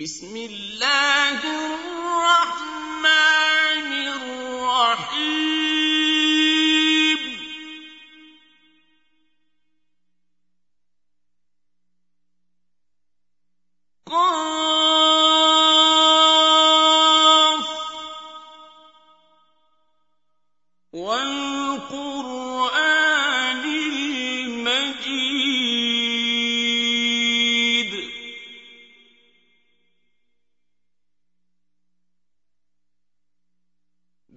بسم الله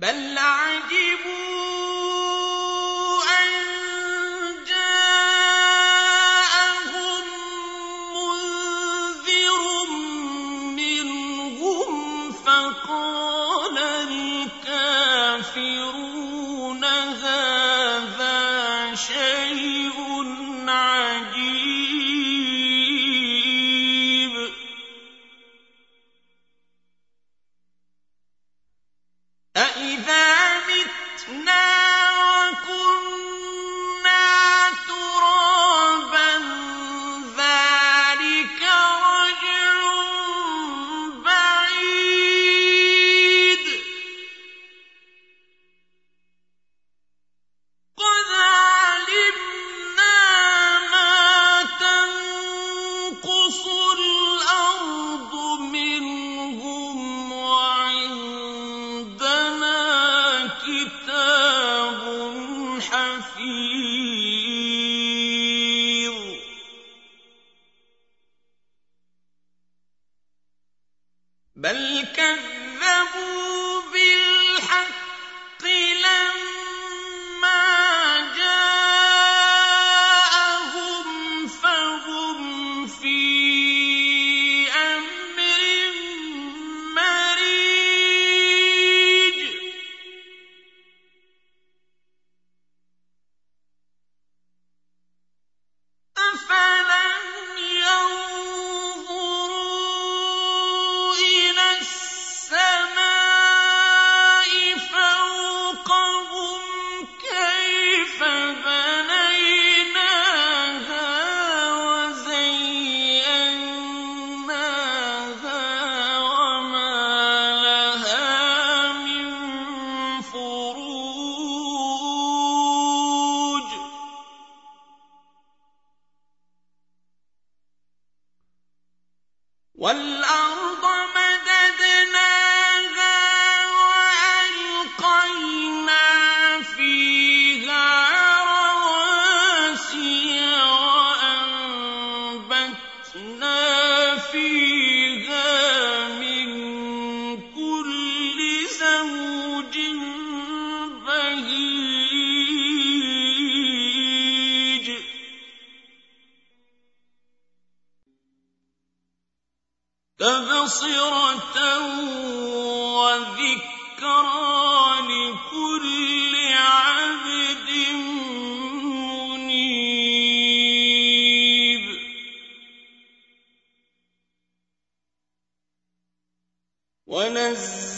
بل عجبوا تنزل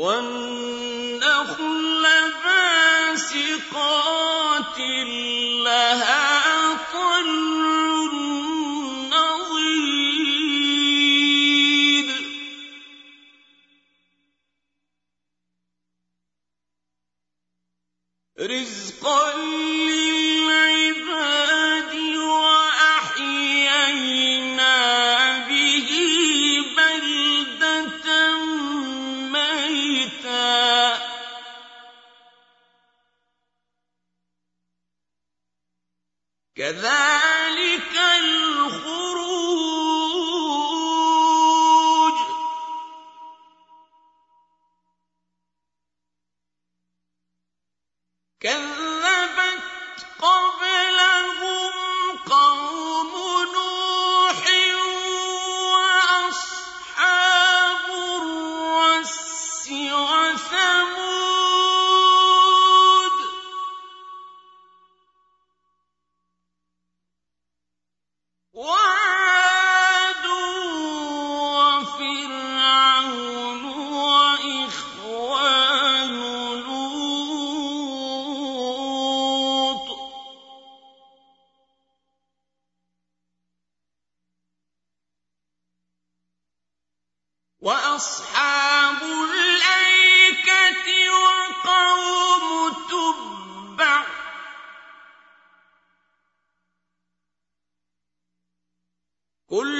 وَالنَّخْلَ بَاسِقَاتٍ لَّهَا طَلْعٌ ¿verdad? كل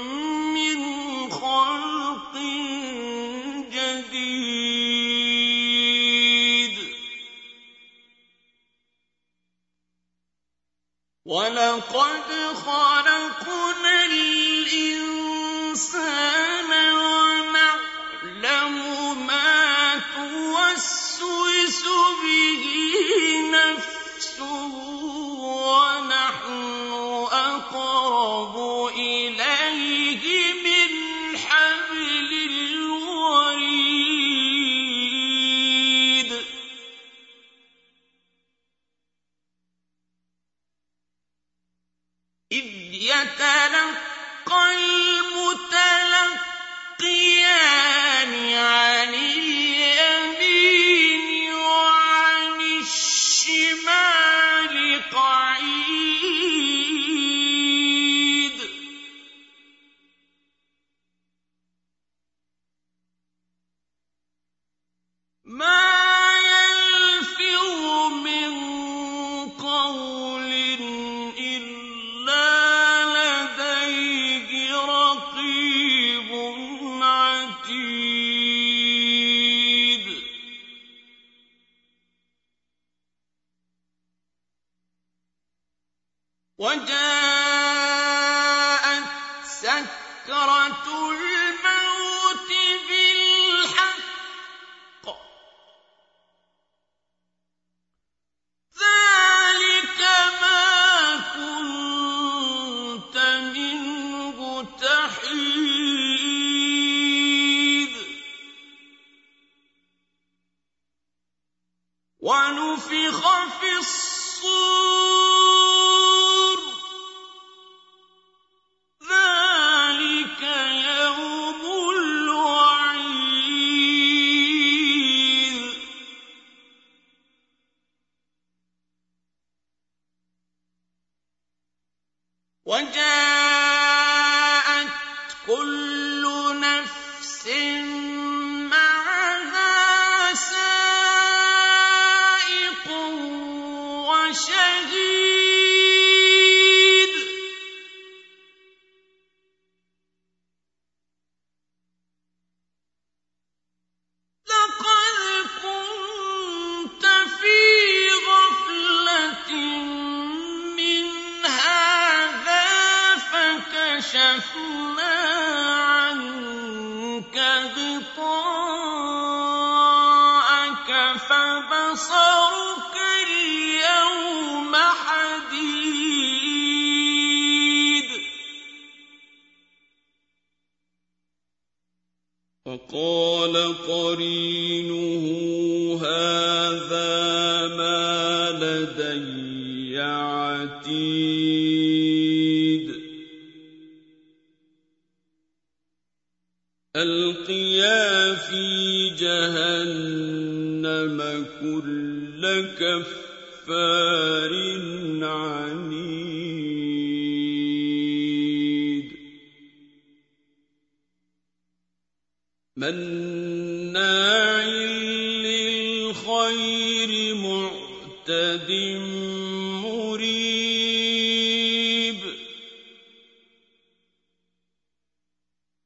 وجاءت كل فبصرك اليوم حديد. وقال قرينه جهنم كل كفار عنيد. مناع للخير معتد مريب.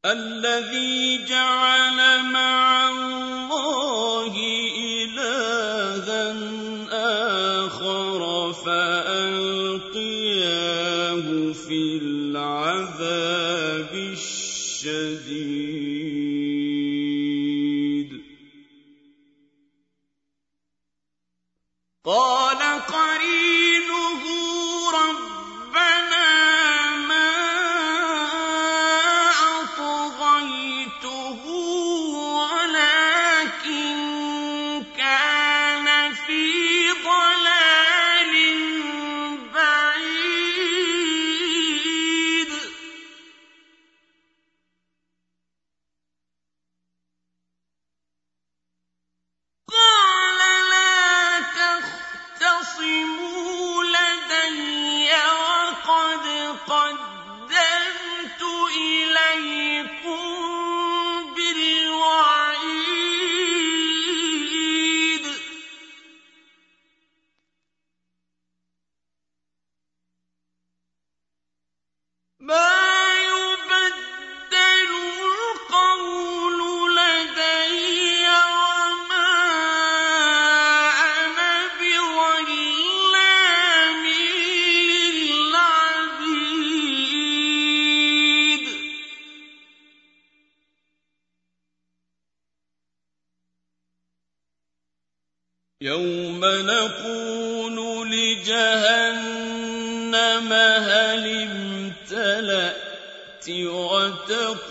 الذي جعل فألقياه في العذاب الشديد.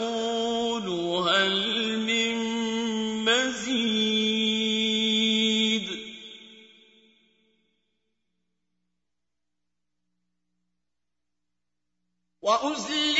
وتقول هل من مزيد؟ وأزلفت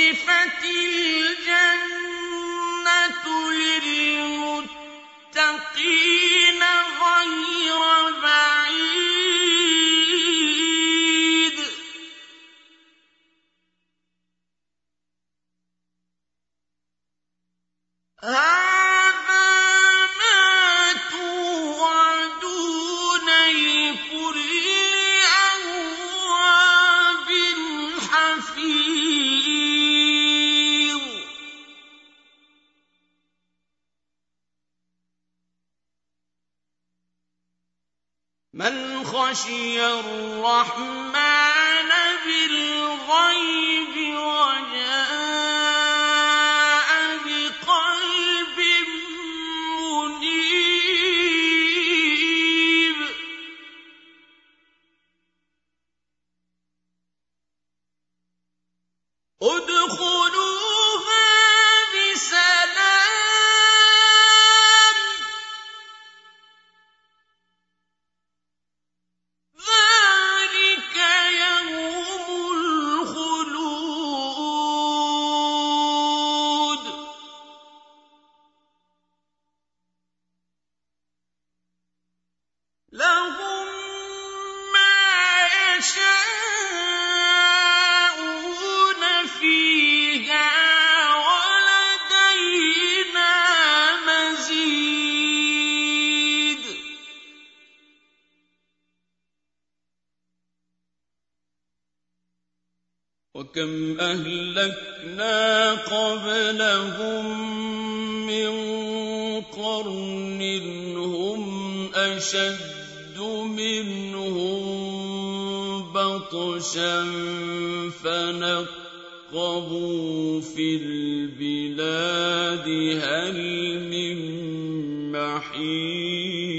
خشي الرحمن مزيد وكم أهلكنا قبلهم من قرن هم أشد منهم بطشا فنقبوا في البلاد هل من محيص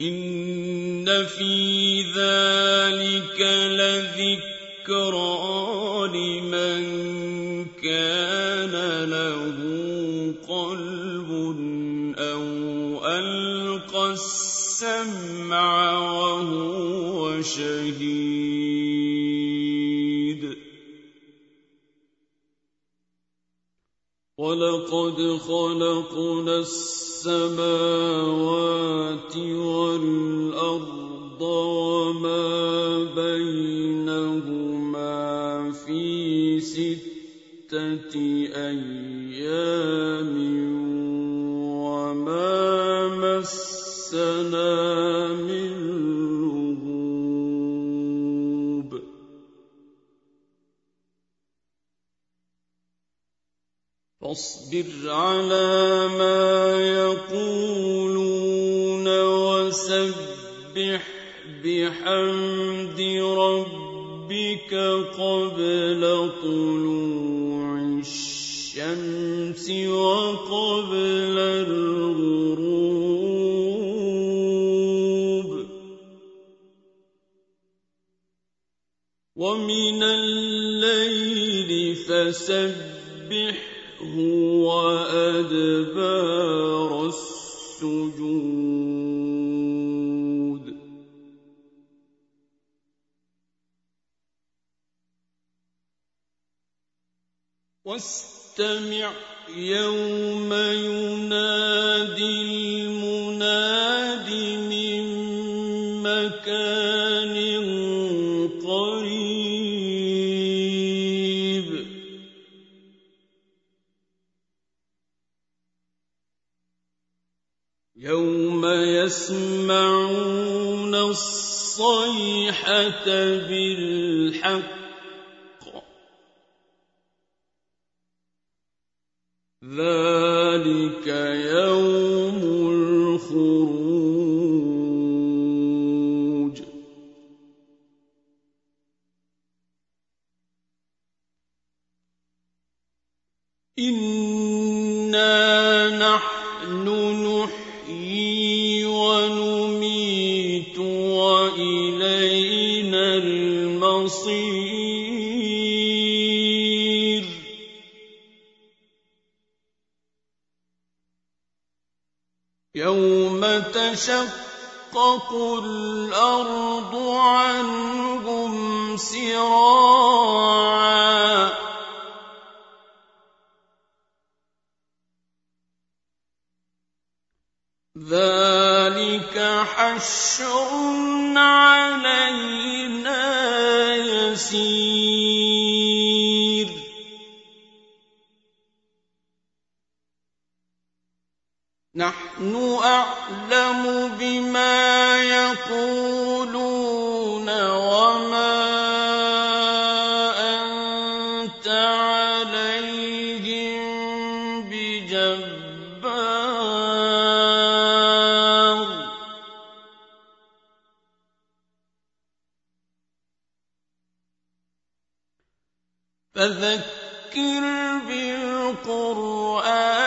إن في ذلك لذكرى لمن كان له قلب ألقى السمع وهو شهيد. ولقد خلقنا السماوات والأرض فاصبر على ما يقولون وسبح بحمد ربك قبل طلوع الشمس وقبل الغروب. ومن الليل فسبحه وأدبار السجود. واستمع يوم ينادي بالحق. ذلك يوم الخروج. تشقق الأرض عنهم سراعا. ذلك حشر علينا يسير. نحن أعلم بما يقولون وما أنت عليهم بجبار. فذكر بالقرآن